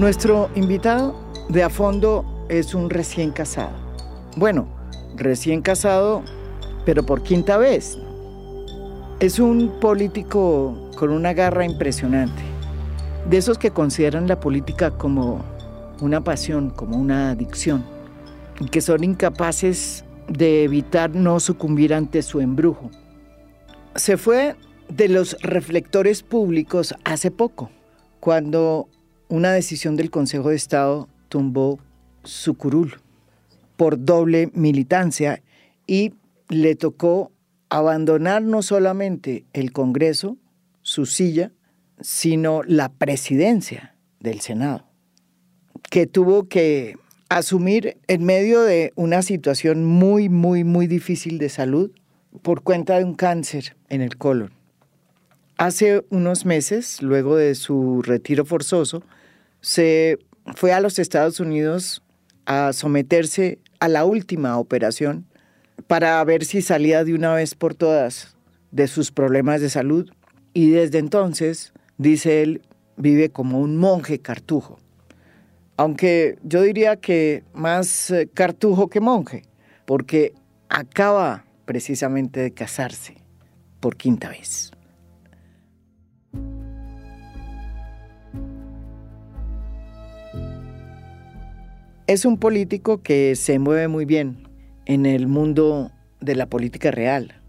Nuestro invitado de a fondo es un recién casado. Bueno, recién casado, pero por quinta vez. Es un político con una garra impresionante. De esos que consideran la política como una pasión, como una adicción, y que son incapaces de evitar no sucumbir ante su embrujo. Se fue de los reflectores públicos hace poco, cuando una decisión del Consejo de Estado tumbó su curul por doble militancia y le tocó abandonar no solamente el Congreso, su silla, sino la presidencia del Senado, que tuvo que asumir en medio de una situación muy, muy, muy difícil de salud por cuenta de un cáncer en el colon. Hace unos meses, luego de su retiro forzoso, se fue a los Estados Unidos a someterse a la última operación para ver si salía de una vez por todas de sus problemas de salud y desde entonces, dice él, vive como un monje cartujo. Aunque yo diría que más eh, cartujo que monje, porque acaba precisamente de casarse por quinta vez. Es un político que se mueve muy bien en el mundo de la política real,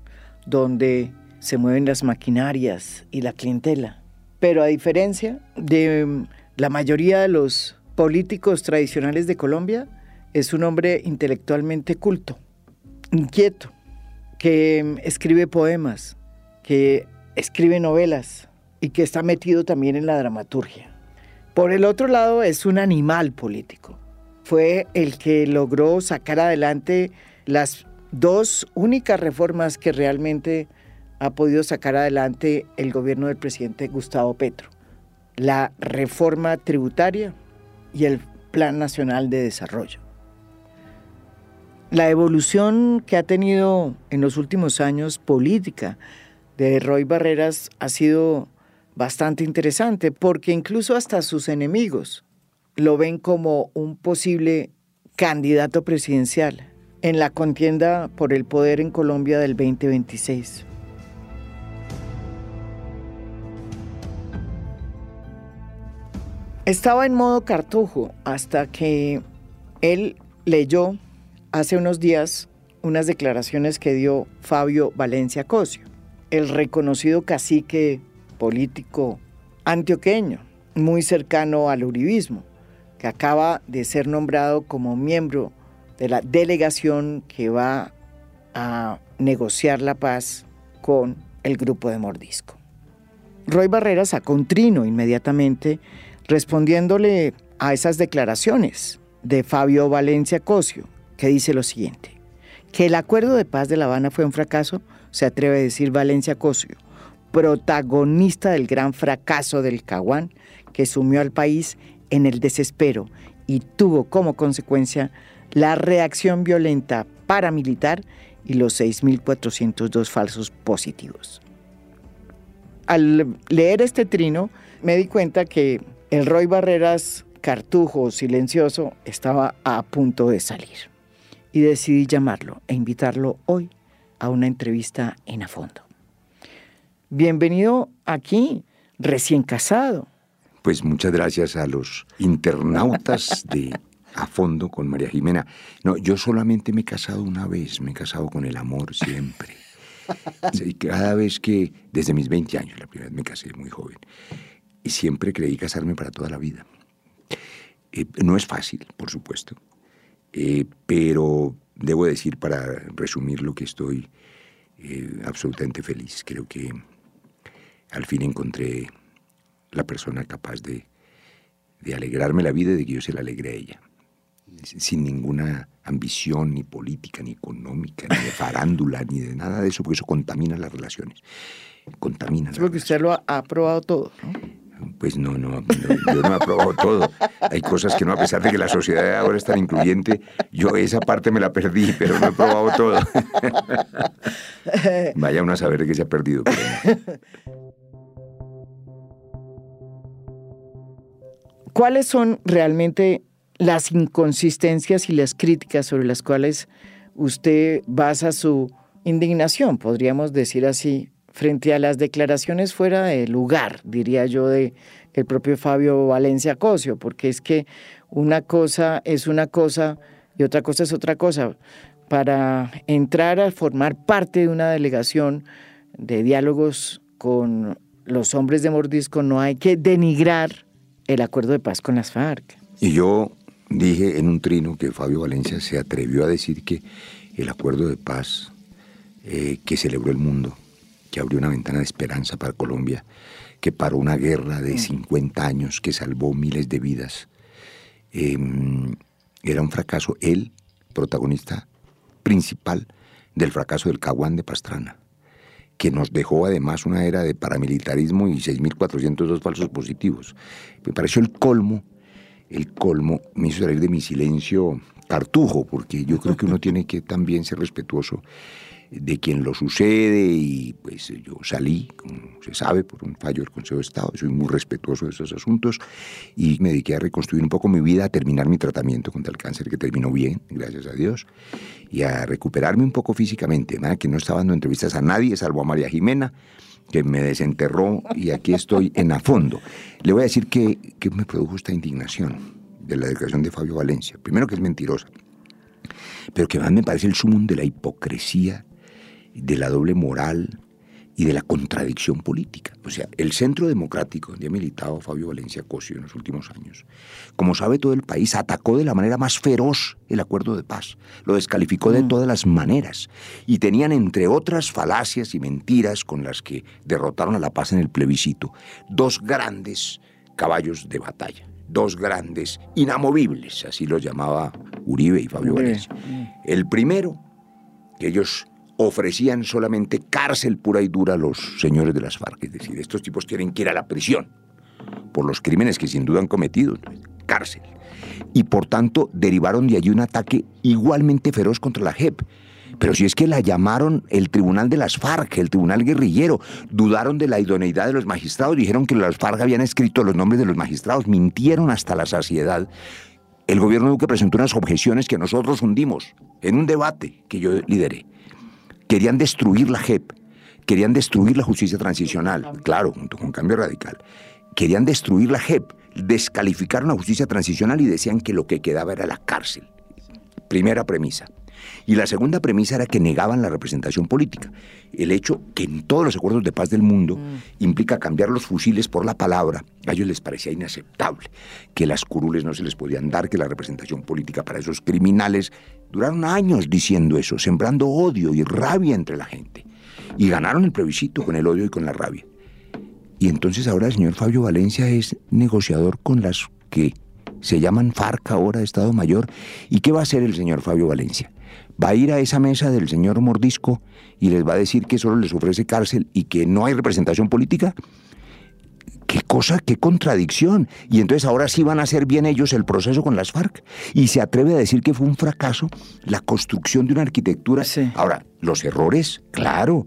donde se mueven las maquinarias y la clientela. Pero a diferencia de mm, la mayoría de los políticos tradicionales de Colombia, es un hombre intelectualmente culto, inquieto, que mm, escribe poemas, que escribe novelas y que está metido también en la dramaturgia. Por el otro lado, es un animal político fue el que logró sacar adelante las dos únicas reformas que realmente ha podido sacar adelante el gobierno del presidente Gustavo Petro. La reforma tributaria y el Plan Nacional de Desarrollo. La evolución que ha tenido en los últimos años política de Roy Barreras ha sido bastante interesante porque incluso hasta sus enemigos lo ven como un posible candidato presidencial en la contienda por el poder en Colombia del 2026. Estaba en modo cartujo hasta que él leyó hace unos días unas declaraciones que dio Fabio Valencia Cosio, el reconocido cacique político antioqueño, muy cercano al uribismo que acaba de ser nombrado como miembro de la delegación que va a negociar la paz con el grupo de Mordisco. Roy Barrera sacó un trino inmediatamente respondiéndole a esas declaraciones de Fabio Valencia Cosio, que dice lo siguiente, que el acuerdo de paz de La Habana fue un fracaso, se atreve a decir Valencia Cosio, protagonista del gran fracaso del Caguán que sumió al país en el desespero y tuvo como consecuencia la reacción violenta paramilitar y los 6.402 falsos positivos. Al leer este trino me di cuenta que el Roy Barreras cartujo silencioso estaba a punto de salir y decidí llamarlo e invitarlo hoy a una entrevista en a fondo. Bienvenido aquí, recién casado. Pues muchas gracias a los internautas de A Fondo con María Jimena. No, yo solamente me he casado una vez, me he casado con el amor siempre. cada vez que, desde mis 20 años, la primera vez me casé muy joven, y siempre creí casarme para toda la vida. Eh, no es fácil, por supuesto, eh, pero debo decir, para resumir lo que estoy eh, absolutamente feliz. Creo que al fin encontré la persona capaz de, alegrarme la vida y de que yo se la alegre a ella. Sin ninguna ambición ni política, ni económica, ni de farándula, ni de nada de eso, porque eso contamina las relaciones. Contamina. Es porque usted lo ha, aprobado probado todo, Pues no, no, yo no he aprobado todo. Hay cosas que no, a pesar de que la sociedad ahora es tan incluyente, yo esa parte me la perdí, pero no he probado todo. Vaya uno a saber de qué se ha perdido. ¿Cuáles son realmente las inconsistencias y las críticas sobre las cuales usted basa su indignación, podríamos decir así, frente a las declaraciones fuera de lugar, diría yo, de el propio Fabio Valencia Cosio, porque es que una cosa es una cosa y otra cosa es otra cosa. Para entrar a formar parte de una delegación de diálogos con los hombres de Mordisco no hay que denigrar el acuerdo de paz con las FARC. Y yo dije en un trino que Fabio Valencia se atrevió a decir que el acuerdo de paz eh, que celebró el mundo, que abrió una ventana de esperanza para Colombia, que paró una guerra de 50 mm. años, que salvó miles de vidas, em, era un fracaso. Él, protagonista principal del fracaso del Caguán de Pastrana, que nos dejó además una era de paramilitarismo y 6.402 falsos positivos. Me pareció el colmo, el colmo, me hizo salir de mi silencio cartujo, porque yo creo que uno tiene que también ser respetuoso de quien lo sucede y pues yo salí, como se sabe, por un fallo del Consejo de Estado, soy muy respetuoso de esos asuntos y me dediqué a reconstruir un poco mi vida, a terminar mi tratamiento contra el cáncer que terminó bien, gracias a Dios, y a recuperarme un poco físicamente, nada que no estaba dando entrevistas a nadie, salvo a María Jimena, que me desenterró y aquí estoy en a fondo. Le voy a decir que, que me produjo esta indignación de la declaración de Fabio Valencia. Primero que es mentirosa, pero que más me parece el sumum de la hipocresía de la doble moral y de la contradicción política. O sea, el Centro Democrático, donde ha militado Fabio Valencia Cosio en los últimos años, como sabe todo el país, atacó de la manera más feroz el acuerdo de paz, lo descalificó de mm. todas las maneras y tenían, entre otras falacias y mentiras con las que derrotaron a la paz en el plebiscito, dos grandes caballos de batalla, dos grandes inamovibles, así los llamaba Uribe y Fabio Valencia. El primero, que ellos ofrecían solamente cárcel pura y dura a los señores de las FARC. Es decir, estos tipos tienen que ir a la prisión por los crímenes que sin duda han cometido. Cárcel. Y por tanto derivaron de allí un ataque igualmente feroz contra la JEP. Pero si es que la llamaron el tribunal de las FARC, el tribunal guerrillero, dudaron de la idoneidad de los magistrados, dijeron que las FARC habían escrito los nombres de los magistrados, mintieron hasta la saciedad. El gobierno Duque presentó unas objeciones que nosotros hundimos en un debate que yo lideré. Querían destruir la JEP, querían destruir la justicia transicional, claro, junto con Cambio Radical. Querían destruir la JEP, descalificaron la justicia transicional y decían que lo que quedaba era la cárcel. Primera premisa. Y la segunda premisa era que negaban la representación política. El hecho que en todos los acuerdos de paz del mundo mm. implica cambiar los fusiles por la palabra, a ellos les parecía inaceptable, que las curules no se les podían dar, que la representación política para esos criminales Duraron años diciendo eso, sembrando odio y rabia entre la gente. Y ganaron el plebiscito con el odio y con la rabia. Y entonces ahora el señor Fabio Valencia es negociador con las que se llaman FARC ahora, Estado Mayor. ¿Y qué va a hacer el señor Fabio Valencia? Va a ir a esa mesa del señor Mordisco y les va a decir que solo les ofrece cárcel y que no hay representación política qué cosa, qué contradicción. Y entonces ahora sí van a hacer bien ellos el proceso con las FARC. Y se atreve a decir que fue un fracaso la construcción de una arquitectura. Ahora, los errores, claro.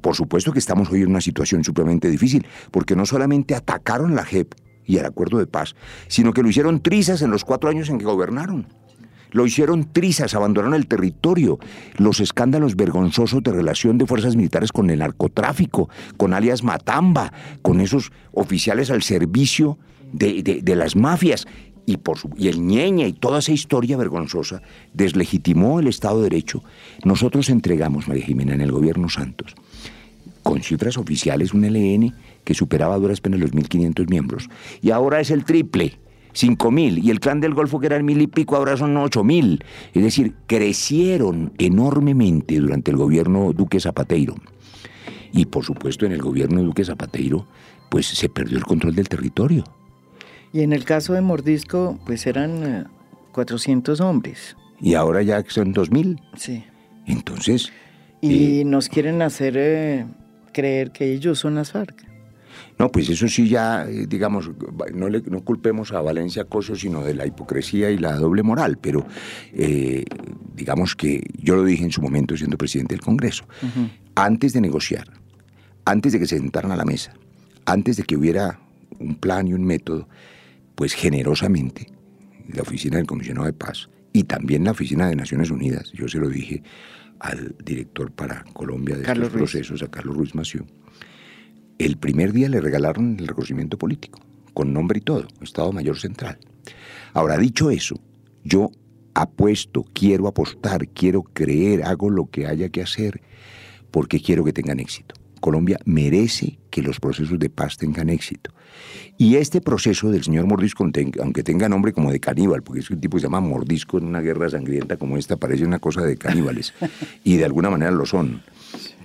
Por supuesto que estamos hoy en una situación supremamente difícil, porque no solamente atacaron la JEP y el acuerdo de paz, sino que lo hicieron trizas en los cuatro años en que gobernaron. Lo hicieron trizas, abandonaron el territorio. Los escándalos vergonzosos de relación de fuerzas militares con el narcotráfico, con alias Matamba, con esos oficiales al servicio de, las mafias. Y, por y el ñeña y toda esa historia vergonzosa deslegitimó el Estado de Derecho. Nosotros entregamos, María Jimena, en el gobierno Santos, con cifras oficiales, un LN que superaba a duras penas los 1.500 miembros. Y ahora es el triple. 5 mil, y el clan del Golfo que era el mil y pico, ahora son 8 mil. Es decir, crecieron enormemente durante el gobierno Duque Zapateiro. Y por supuesto en el gobierno Duque Zapateiro, pues se perdió el control del territorio. Y en el caso de Mordisco, pues eran 400 eh, hombres. Y ahora ya son 2 mil. Sí. Entonces... Y eh, nos quieren hacer eh, creer que ellos son las FARC. No, pues eso sí ya, eh, digamos, no, le, no culpemos a Valencia Coso, sino de la hipocresía y la doble moral, pero eh, digamos que yo lo dije en su momento siendo presidente del Congreso, antes de negociar, antes de que se sentaran a la mesa, antes de que hubiera un plan y un método, pues generosamente la oficina del comisionado de paz y también la oficina de Naciones Unidas, yo se lo dije al director para Colombia de Carlos estos Ruiz. procesos, a Carlos Ruiz Massieu, el primer día le regalaron el reconocimiento político, con nombre y todo, Estado Mayor Central. Ahora, dicho eso, yo apuesto, quiero apostar, quiero creer, hago lo que haya que hacer, porque quiero que tengan éxito. Colombia merece que los procesos de paz tengan éxito. Y este proceso del señor Mordisco, aunque tenga nombre como de caníbal, porque es un tipo que se llama Mordisco en una guerra sangrienta como esta, parece una cosa de caníbales, y de alguna manera lo son.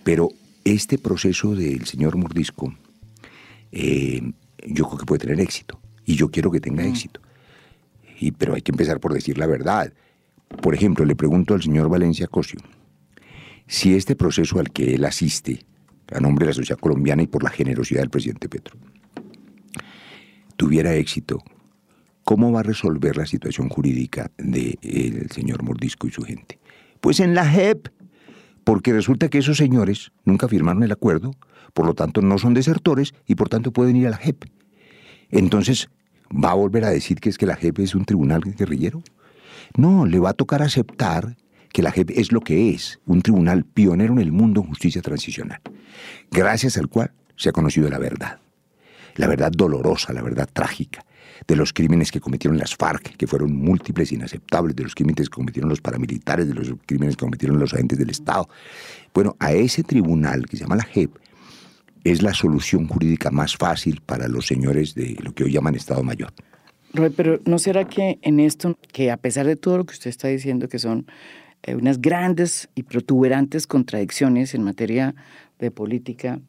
Pero este proceso del señor Mordisco, eh, yo creo que puede tener éxito, y yo quiero que tenga éxito. Y, pero hay que empezar por decir la verdad. Por ejemplo, le pregunto al señor Valencia Cosio, si este proceso al que él asiste, a nombre de la sociedad colombiana y por la generosidad del presidente Petro, tuviera éxito, ¿cómo va a resolver la situación jurídica del señor Mordisco y su gente? Pues en la JEP, porque resulta que esos señores nunca firmaron el acuerdo, por lo tanto no son desertores y por tanto pueden ir a la JEP. Entonces, ¿va a volver a decir que es que la JEP es un tribunal guerrillero? No, le va a tocar aceptar que la JEP es lo que es, un tribunal pionero en el mundo en justicia transicional, gracias al cual se ha conocido la verdad. La verdad dolorosa, la verdad trágica, de los crímenes que cometieron las FARC, que fueron múltiples e inaceptables, de los crímenes que cometieron los paramilitares, de los crímenes que cometieron los agentes del Estado. Bueno, a ese tribunal que se llama la JEP es la solución jurídica más fácil para los señores de lo que hoy llaman Estado Mayor. Roy, pero ¿no será que en esto, que a pesar de todo lo que usted está diciendo, que son eh, unas grandes y protuberantes contradicciones en materia de política,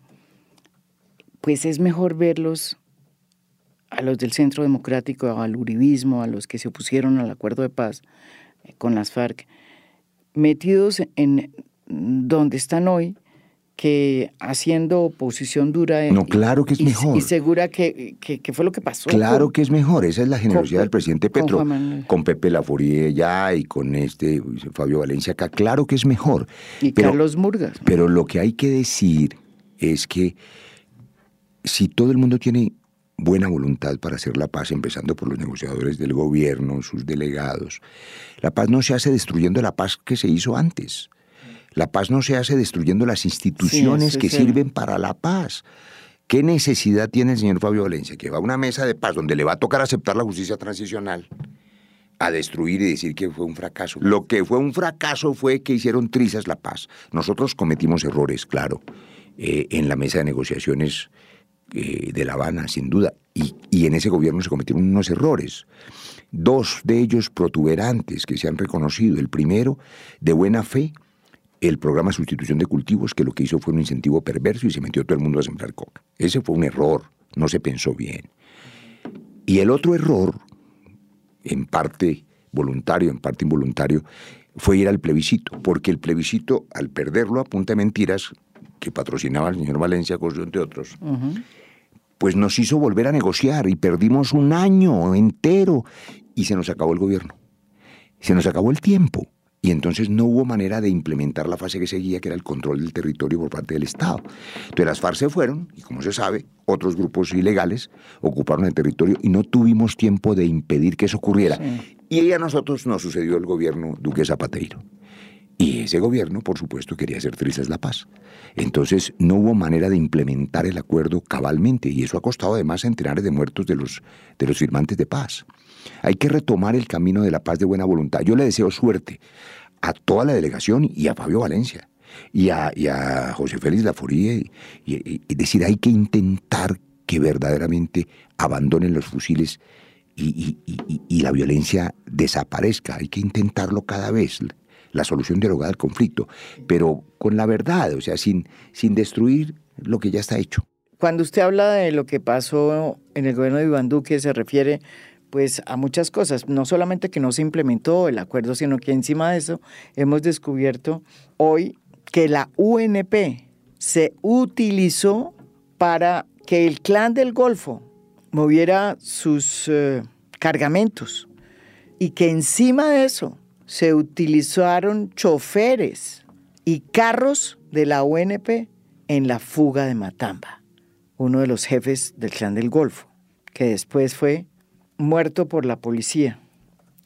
pues es mejor verlos a los del Centro Democrático, al uribismo, a los que se opusieron al acuerdo de paz eh, con las FARC, metidos en donde están hoy, que haciendo oposición dura No, claro que es y, mejor. y segura que, que, que fue lo que pasó. Claro con- que es mejor, esa es la generosidad con- del presidente Petro, con Pepe Laforie ya y con este Fabio Valencia acá, claro que es mejor. y pero, Carlos Murgas. pero lo que hay que decir es que si todo el mundo tiene buena voluntad para hacer la paz, empezando por los negociadores del gobierno, sus delegados, la paz no se hace destruyendo la paz que se hizo antes. La paz no se hace destruyendo las instituciones que sirven para la paz. ¿Qué necesidad tiene el señor Fabio Valencia? Que va a una mesa de paz donde le va a tocar aceptar la justicia transicional a destruir y decir que fue un fracaso. Lo que fue un fracaso fue que hicieron trizas la paz. Nosotros cometimos errores, claro, eh, en la mesa de negociaciones eh, de La Habana, sin duda, y, y en ese gobierno se cometieron unos errores. Dos de ellos protuberantes que se han reconocido. El primero, de buena fe, el programa sustitución de cultivos, que lo que hizo fue un incentivo perverso y se metió todo el mundo a sembrar coca. Ese fue un error, no se pensó bien. Y el otro error, en parte voluntario, en parte involuntario, fue ir al plebiscito, porque el plebiscito, al perderlo a punta de mentiras, que patrocinaba el señor Valencia, Cosio, entre otros, pues nos hizo volver a negociar y perdimos un año entero y se nos acabó el gobierno. Se nos acabó el tiempo. Y entonces no hubo manera de implementar la fase que seguía, que era el control del territorio por parte del Estado. Entonces las FARC se fueron, y como se sabe, otros grupos ilegales ocuparon el territorio y no tuvimos tiempo de impedir que eso ocurriera. Sí. Y a nosotros nos sucedió el gobierno Duque Zapateiro. Y ese gobierno, por supuesto, quería hacer trizas la paz. Entonces no hubo manera de implementar el acuerdo cabalmente y eso ha costado además centenares de muertos de los, de los firmantes de paz. Hay que retomar el camino de la paz de buena voluntad. Yo le deseo suerte a toda la delegación y a Fabio Valencia y a, José Félix Laforie y, decir, hay que intentar que verdaderamente abandonen los fusiles y la violencia desaparezca. Hay que intentarlo cada vez, la solución dialogada al conflicto, pero con la verdad, o sea, sin, sin destruir lo que ya está hecho. Cuando usted habla de lo que pasó en el gobierno de Iván Duque, se refiere pues a muchas cosas, no solamente que no se implementó el acuerdo, sino que encima de eso hemos descubierto hoy que la UNP se utilizó para que el clan del Golfo moviera sus eh, cargamentos y que encima de eso se utilizaron choferes y carros de la UNP en la fuga de Matamba, uno de los jefes del clan del Golfo, que después fue muerto por la policía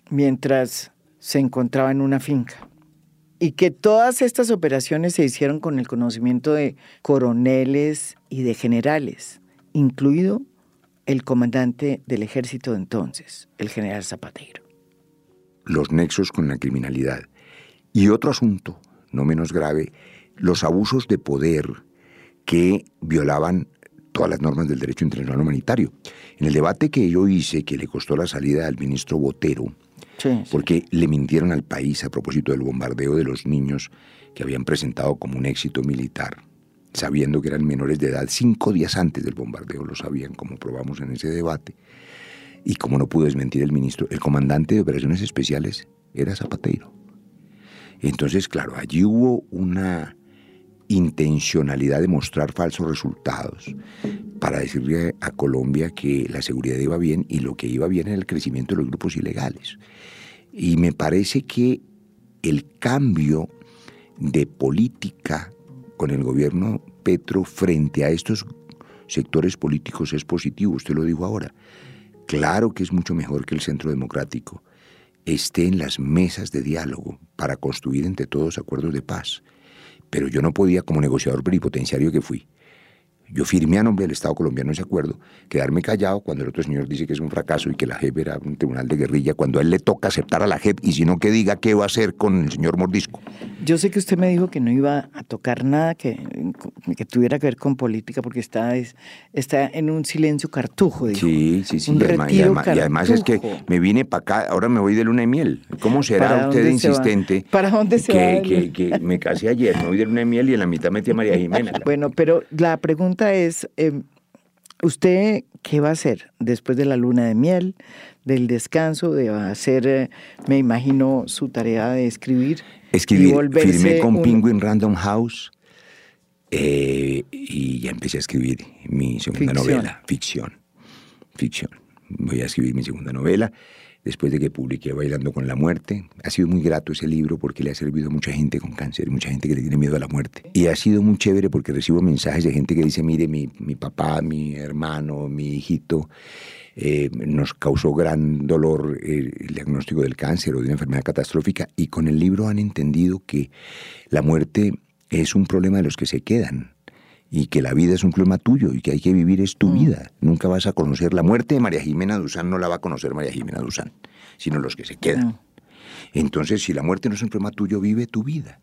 mientras se encontraba en una finca. Y que todas estas operaciones se hicieron con el conocimiento de coroneles y de generales, incluido el comandante del ejército de entonces, el general Zapatero. Los nexos con la criminalidad. Y otro asunto, no menos grave, los abusos de poder que violaban todas las normas del derecho internacional humanitario. En el debate que yo hice, que le costó la salida al ministro Botero, porque le mintieron al país a propósito del bombardeo de los niños que habían presentado como un éxito militar, sabiendo que eran menores de edad, cinco días antes del bombardeo lo sabían, como probamos en ese debate, y como no pudo desmentir el ministro, el comandante de operaciones especiales era Zapatero. Entonces, claro, allí hubo una intencionalidad de mostrar falsos resultados para decirle a Colombia que la seguridad iba bien y lo que iba bien era el crecimiento de los grupos ilegales. Y me parece que el cambio de política con el gobierno Petro frente a estos sectores políticos es positivo, usted lo dijo ahora. Claro que es mucho mejor que el centro democrático esté en las mesas de diálogo para construir entre todos acuerdos de paz. Pero yo no podía, como negociador plenipotenciario que fui, yo firmé a nombre del Estado colombiano ese acuerdo, quedarme callado cuando el otro señor dice que es un fracaso y que la JEP era un tribunal de guerrilla, cuando a él le toca aceptar a la JEP y si no que diga qué va a hacer con el señor Mordisco. Yo sé que usted me dijo que no iba a tocar nada que, que tuviera que ver con política porque está, está en un silencio cartujo. Dijo. Sí, sí, sí. y, además, es que me vine para acá, ahora me voy de luna de miel. ¿Cómo será usted insistente? ¿Para dónde se que, va? Que, me casé ayer, me voy de luna de miel y en la mitad metí a María Jimena. bueno, pero la pregunta es, em, ¿usted qué va a hacer después de la luna de miel, del descanso, de hacer, eh, me imagino, su tarea de escribir? Escribir, firmé con Penguin Random House eh, y ya empecé a escribir mi segunda novela, ficción, ficción. Voy a escribir mi segunda novela después de que publiqué Bailando con la Muerte. Ha sido muy grato ese libro porque le ha servido a mucha gente con cáncer, mucha gente que le tiene miedo a la muerte. Y ha sido muy chévere porque recibo mensajes de gente que dice, mire, mi, mi papá, mi hermano, mi hijito, eh, nos causó gran dolor el, diagnóstico del cáncer o de una enfermedad catastrófica y con el libro han entendido que la muerte es un problema de los que se quedan y que la vida es un problema tuyo y que hay que vivir es tu mm. vida. Nunca vas a conocer la muerte de María Jimena Duzán, no la va a conocer María Jimena Duzán, sino los que se quedan. Mm. Entonces, si la muerte no es un problema tuyo, vive tu vida.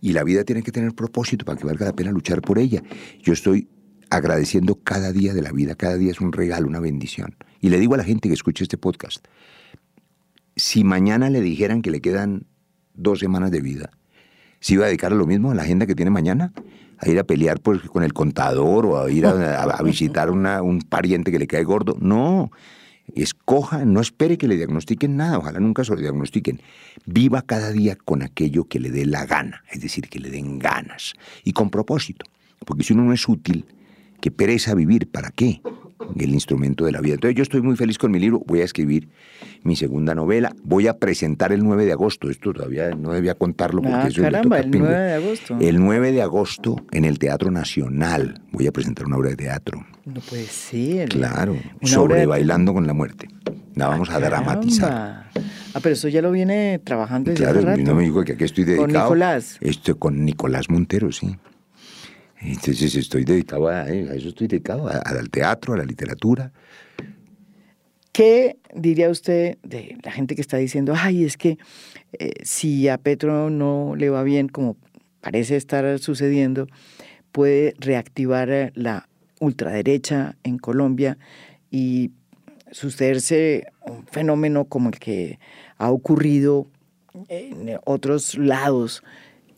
Y la vida tiene que tener propósito para que valga la pena luchar por ella. Yo estoy agradeciendo cada día de la vida, cada día es un regalo, una bendición. Y le digo a la gente que escuche este podcast, si mañana le dijeran que le quedan dos semanas de vida, ¿se iba a dedicar a lo mismo, a la agenda que tiene mañana? ¿A ir a pelear pues, con el contador o a ir a, visitar a un pariente que le cae gordo? No, escoja, no espere que le diagnostiquen nada, ojalá nunca se lo diagnostiquen. Viva cada día con aquello que le dé la gana, es decir, que le den ganas y con propósito. Porque si uno no es útil, qué pereza vivir, ¿para qué? El instrumento de la vida. Entonces yo estoy muy feliz con mi libro, voy a escribir mi segunda novela, voy a presentar el 9 de agosto, esto todavía no debía contarlo porque ah, eso caramba, el 9 de agosto. El 9 de agosto en el Teatro Nacional voy a presentar una obra de teatro. No puede ser. Claro, sobre Bailando con la Muerte. La vamos a dramatizar. Ah, pero eso ya lo viene trabajando desde claro, hace rato. no me digo que aquí estoy dedicado. Con Nicolás. Estoy con Nicolás Montero, sí. Entonces estoy dedicado a, eso, estoy dedicado al teatro, a la literatura. ¿Qué diría usted de la gente que está diciendo, ay, es que eh, si a Petro no le va bien, como parece estar sucediendo, puede reactivar eh, la ultraderecha en Colombia y sucederse un fenómeno como el que ha ocurrido en otros lados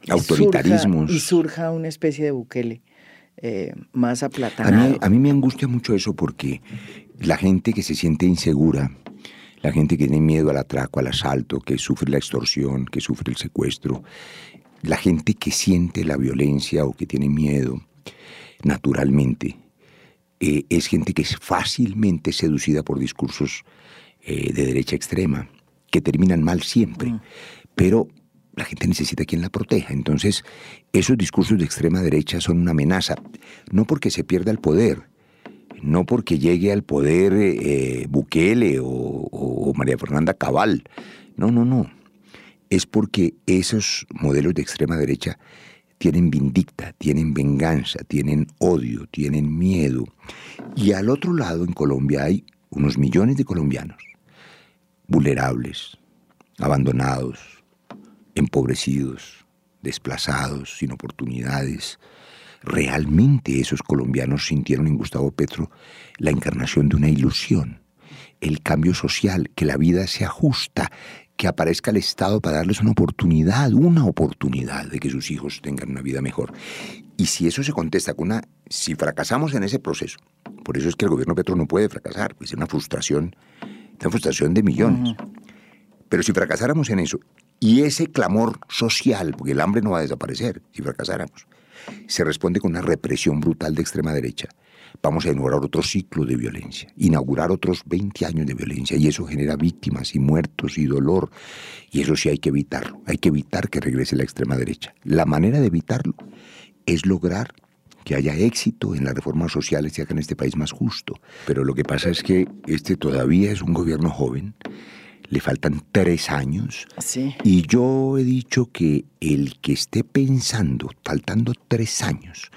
autoritarismos. y surja una especie de Bukele eh, más aplatanado. A mí, me angustia mucho eso porque la gente que se siente insegura, la gente que tiene miedo al atraco, al asalto, que sufre la extorsión, que sufre el secuestro, la gente que siente la violencia o que tiene miedo, naturalmente, eh, es gente que es fácilmente seducida por discursos eh, de derecha extrema, que terminan mal siempre. Mm. Pero la gente necesita quien la proteja. Entonces, esos discursos de extrema derecha son una amenaza, no porque se pierda el poder, no porque llegue al poder eh, Bukele o María Fernanda Cabal. No, no, no. Es porque esos modelos de extrema derecha tienen vindicta, tienen venganza, tienen odio, tienen miedo. Y al otro lado, en Colombia, hay unos millones de colombianos vulnerables, abandonados, empobrecidos, desplazados, sin oportunidades. Realmente esos colombianos sintieron en Gustavo Petro la encarnación de una ilusión, el cambio social, que la vida se ajusta, que aparezca el Estado para darles una oportunidad, una oportunidad de que sus hijos tengan una vida mejor. Y si eso se contesta con una, si fracasamos en ese proceso, por eso es que el gobierno Petro no puede fracasar, pues es una frustración, una frustración de millones. Pero si fracasáramos en eso, y ese clamor social, porque el hambre no va a desaparecer si fracasáramos, se responde con una represión brutal de extrema derecha, vamos a inaugurar otro ciclo de violencia, inaugurar otros 20 años de violencia y eso genera víctimas y muertos y dolor y eso sí hay que evitarlo, hay que evitar que regrese la extrema derecha. La manera de evitarlo es lograr que haya éxito en las reformas sociales y hagan este país más justo. Pero lo que pasa es que este todavía es un gobierno joven, le faltan tres años. Y yo he dicho que el que esté pensando, faltando tres años,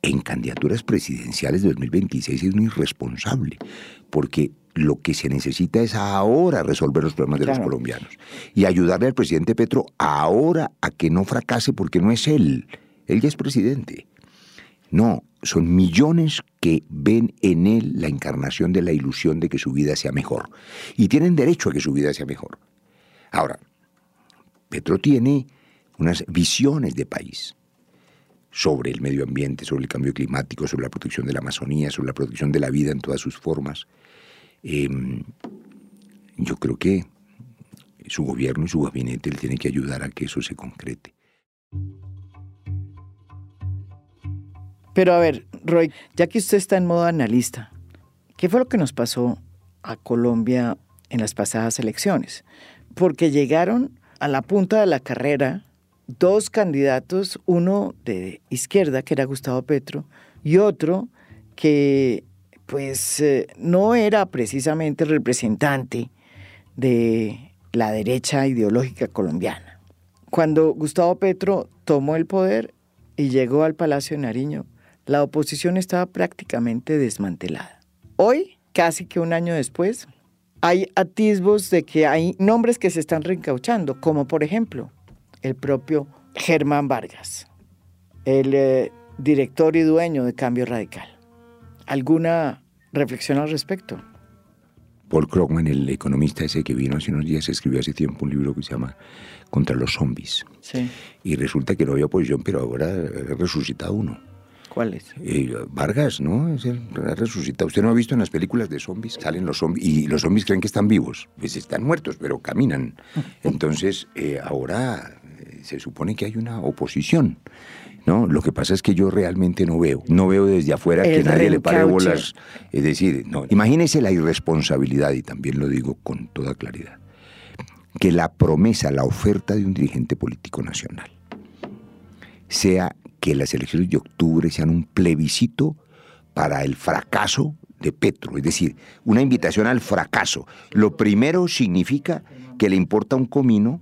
en candidaturas presidenciales de 2026 es un irresponsable, porque lo que se necesita es ahora resolver los problemas de los colombianos y ayudarle al presidente Petro ahora a que no fracase porque no es él, él ya es presidente. No, son millones que ven en él la encarnación de la ilusión de que su vida sea mejor y tienen derecho a que su vida sea mejor. Ahora, Petro tiene unas visiones de país sobre el medio ambiente, sobre el cambio climático, sobre la protección de la Amazonía, sobre la protección de la vida en todas sus formas. Em, yo creo que su gobierno y su gabinete le tienen que ayudar a que eso se concrete. Pero a ver, Roy, ya que usted está en modo analista, ¿qué fue lo que nos pasó a Colombia en las pasadas elecciones? Porque llegaron a la punta de la carrera dos candidatos, uno de izquierda, que era Gustavo Petro, y otro que pues eh, no era precisamente representante de la derecha ideológica colombiana. Cuando Gustavo Petro tomó el poder y llegó al Palacio de Nariño, la oposición estaba prácticamente desmantelada. Hoy, casi que un año después, hay atisbos de que hay nombres que se están reencauchando, como por ejemplo el propio Germán Vargas, el eh, director y dueño de Cambio Radical. ¿Alguna reflexión al respecto? Paul Krugman, el economista ese que vino hace unos días, escribió hace tiempo un libro que se llama Contra los zombies. Sí. Y resulta que no había oposición, pero ahora ha resucitado uno. ¿Cuál es? Eh, Vargas, ¿no? Es el, ha resucitado. ¿Usted no ha visto en las películas de zombies? Salen los zombies y los zombies creen que están vivos. Pues están muertos, pero caminan. Entonces, eh, ahora se supone que hay una oposición. ¿no? Lo que pasa es que yo realmente no veo. No veo desde afuera que nadie le pare bolas. Es decir, no. Imagínese la irresponsabilidad, y también lo digo con toda claridad, que la promesa, la oferta de un dirigente político nacional sea que las elecciones de octubre sean un plebiscito para el fracaso de Petro, es decir, una invitación al fracaso. Lo primero significa que le importa un comino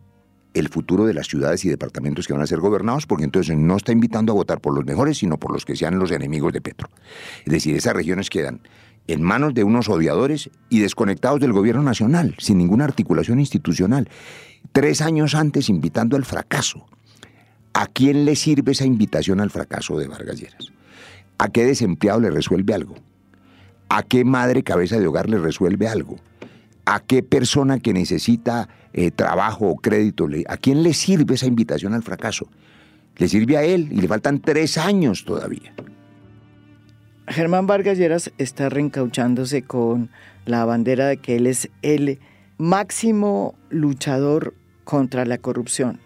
el futuro de las ciudades y departamentos que van a ser gobernados, porque entonces no está invitando a votar por los mejores, sino por los que sean los enemigos de Petro. Es decir, esas regiones quedan en manos de unos odiadores y desconectados del gobierno nacional, sin ninguna articulación institucional. Tres años antes invitando al fracaso. ¿A quién le sirve esa invitación al fracaso de Vargas Lleras? ¿A qué desempleado le resuelve algo? ¿A qué madre cabeza de hogar le resuelve algo? ¿A qué persona que necesita eh, trabajo o crédito, a quién le sirve esa invitación al fracaso? Le sirve a él y le faltan tres años todavía. Germán Vargas Lleras está reencauchándose con la bandera de que él es el máximo luchador contra la corrupción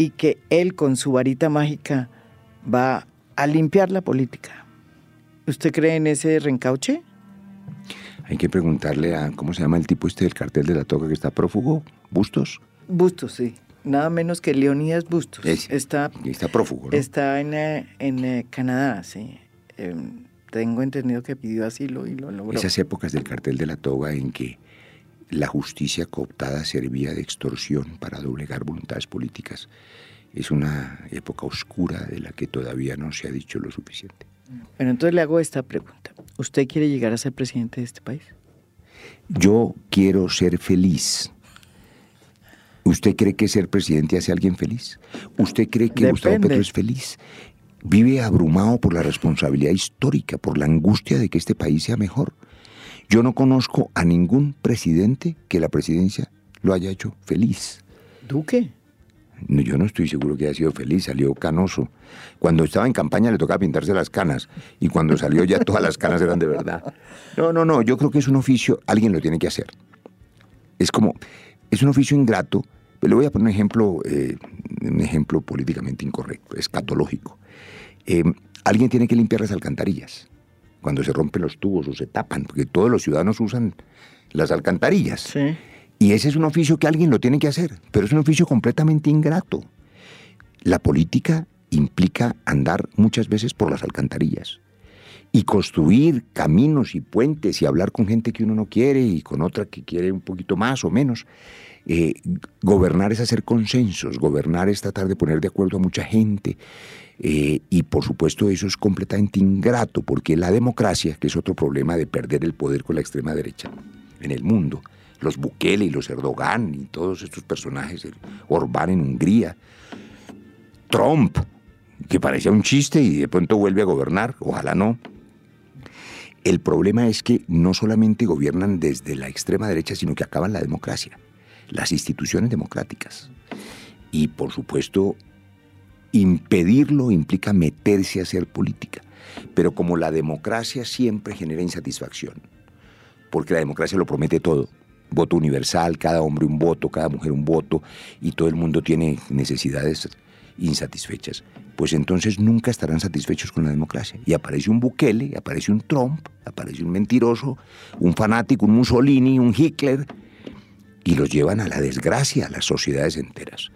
y que él con su varita mágica va a limpiar la política. ¿Usted cree en ese reencauche? Hay que preguntarle a, ¿cómo se llama el tipo este del cartel de la toca que está prófugo? ¿Bustos? Bustos, sí. Nada menos que Leonidas Bustos. está, está prófugo, ¿no? Está en, eh, en eh, Canadá, sí. Em, tengo entendido que pidió asilo y lo logró. Esas épocas del cartel de la toga en que la justicia cooptada servía de extorsión para doblegar voluntades políticas, es una época oscura de la que todavía no se ha dicho lo suficiente. Bueno, entonces le hago esta pregunta. ¿Usted quiere llegar a ser presidente de este país? Yo quiero ser feliz. ¿Usted cree que ser presidente hace a alguien feliz? ¿Usted cree que Gustavo Petro es feliz? Vive abrumado por la responsabilidad histórica, por la angustia de que este país sea mejor. Yo no conozco a ningún presidente que la presidencia lo haya hecho feliz. ¿Duque? yo no estoy seguro que haya sido feliz, salió canoso. Cuando estaba en campaña le tocaba pintarse las canas y cuando salió ya todas las canas eran de verdad. No, no, no, yo creo que es un oficio, alguien lo tiene que hacer. Es como, es un oficio ingrato, pero le voy a poner un ejemplo, eh, un ejemplo políticamente incorrecto, escatológico. Eh, alguien tiene que limpiar las alcantarillas cuando se rompen los tubos o se tapan, porque todos los ciudadanos usan las alcantarillas. Sí. Y ese es un oficio que alguien lo tiene que hacer, pero es un oficio completamente ingrato. La política implica andar muchas veces por las alcantarillas y construir caminos y puentes y hablar con gente que uno no quiere y con otra que quiere un poquito más o menos. Eh, gobernar es hacer consensos, gobernar es tratar de poner de acuerdo a mucha gente. Eh, y por supuesto eso es completamente ingrato, porque la democracia, que es otro problema de perder el poder con la extrema derecha en el mundo, los Bukele y los Erdogan y todos estos personajes, Orbán en Hungría, Trump, que parecía un chiste y de pronto vuelve a gobernar, ojalá no. El problema es que no solamente gobiernan desde la extrema derecha, sino que acaban la democracia, las instituciones democráticas. Y por supuesto, impedirlo implica meterse a hacer política. Pero como la democracia siempre genera insatisfacción, porque la democracia lo promete todo, voto universal, cada hombre un voto, cada mujer un voto, y todo el mundo tiene necesidades insatisfechas, pues entonces nunca estarán satisfechos con la democracia. Y aparece un Bukele, aparece un Trump, aparece un mentiroso, un fanático, un Mussolini, un Hitler, y los llevan a la desgracia a las sociedades enteras.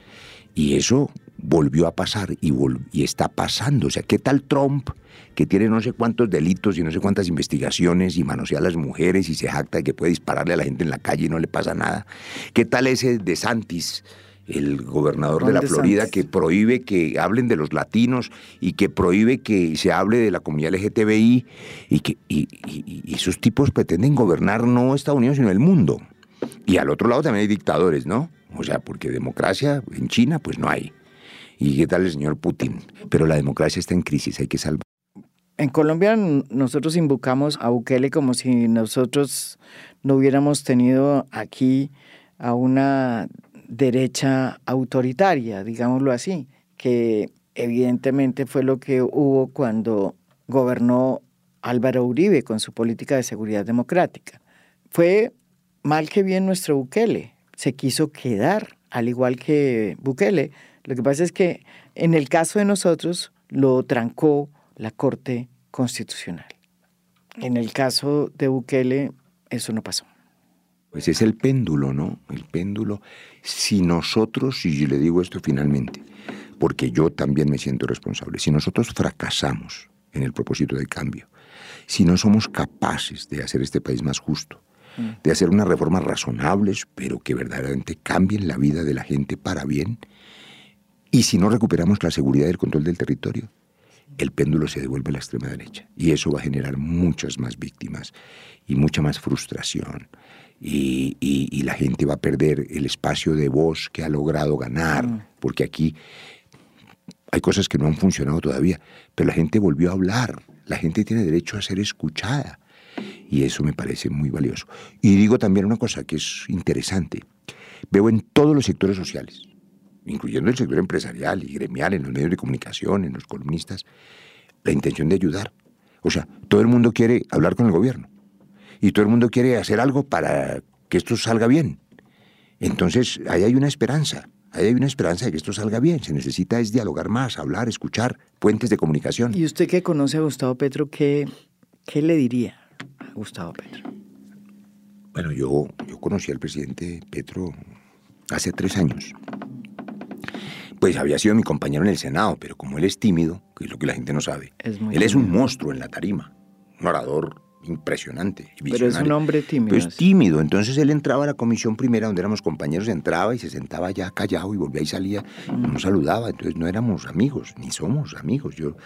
Y eso volvió a pasar y, y está pasando. O sea, ¿qué tal Trump? que tiene no sé cuántos delitos y no sé cuántas investigaciones y manosea a las mujeres y se jacta de que puede dispararle a la gente en la calle y no le pasa nada. ¿Qué tal ese de Santis? El gobernador de la Florida, que prohíbe que hablen de los latinos y que prohíbe que se hable de la comunidad LGTBI y que y, esos tipos pretenden gobernar no Estados Unidos, sino el mundo. Y al otro lado también hay dictadores, ¿no? O sea, porque democracia en China, pues no hay. ¿Y qué tal el señor Putin? Pero la democracia está en crisis, hay que salvar. En Colombia nosotros invocamos a Bukele como si nosotros no hubiéramos tenido aquí a una derecha autoritaria, digámoslo así, que evidentemente fue lo que hubo cuando gobernó Álvaro Uribe con su política de seguridad democrática. Fue mal que bien nuestro Bukele, se quiso quedar, al igual que Bukele. Lo que pasa es que en el caso de nosotros lo trancó la Corte Constitucional. En el caso de Bukele, eso no pasó. Pues es el péndulo, ¿no? El péndulo. Si nosotros, y yo le digo esto finalmente, porque yo también me siento responsable, si nosotros fracasamos en el propósito de cambio, si no somos capaces de hacer este país más justo, mm. de hacer unas reformas razonables, pero que verdaderamente cambien la vida de la gente para bien, y si no recuperamos la seguridad y el control del territorio, el péndulo se devuelve a la extrema derecha. Y eso va a generar muchas más víctimas y mucha más frustración. Y, la gente va a perder el espacio de voz que ha logrado ganar, mm. porque aquí hay cosas que no han funcionado todavía, pero la gente volvió a hablar, la gente tiene derecho a ser escuchada. Y eso me parece muy valioso. Y digo también una cosa que es interesante. Veo en todos los sectores sociales, incluyendo el sector empresarial y gremial, en los medios de comunicación, en los columnistas, la intención de ayudar. O sea, todo el mundo quiere hablar con el gobierno y todo el mundo quiere hacer algo para que esto salga bien. Entonces, ahí hay una esperanza, ahí hay una esperanza de que esto salga bien. Se necesita es dialogar más, hablar, escuchar, puentes de comunicación. ¿Y usted que conoce a Gustavo Petro, qué, qué le diría a Gustavo Petro? Bueno, yo, yo conocí al presidente Petro hace tres años pues había sido mi compañero en el Senado, pero como él es tímido, que es lo que la gente no sabe, él es un monstruo en la tarima. un orador impresionante. Pero es un hombre tímido. Pues tímido. Entonces él entraba a la comisión primera, donde éramos compañeros, entraba y se sentaba ya callado y volvía y salía, no nos saludaba. Entonces no éramos amigos, ni somos amigos. Yo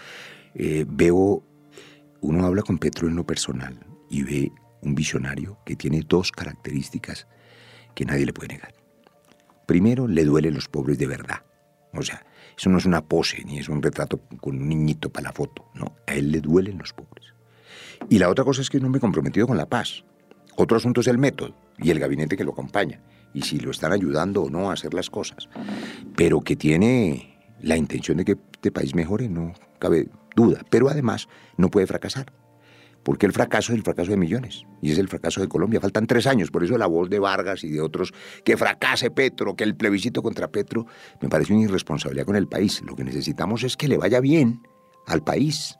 eh, veo, uno habla con Petro en lo personal y ve un visionario que tiene dos características que nadie le puede negar. Primero, le duelen los pobres de verdad. O sea, eso no es una pose ni es un retrato con un niñito para la foto. No, a él le duelen los pobres. Y la otra cosa es que es un hombre comprometido con la paz. Otro asunto es el método y el gabinete que lo acompaña. Y si lo están ayudando o no a hacer las cosas. Pero que tiene la intención de que este país mejore, no cabe duda. Pero además no puede fracasar. Porque el fracaso es el fracaso de millones y es el fracaso de Colombia. Faltan tres años, por eso la voz de Vargas y de otros, que fracase Petro, que el plebiscito contra Petro, me parece una irresponsabilidad con el país. Lo que necesitamos es que le vaya bien al país.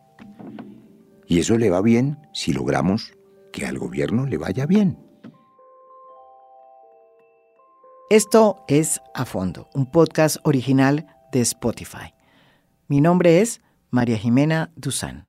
Y eso le va bien si logramos que al gobierno le vaya bien. Esto es A Fondo, un podcast original de Spotify. Mi nombre es María Jimena Duzán.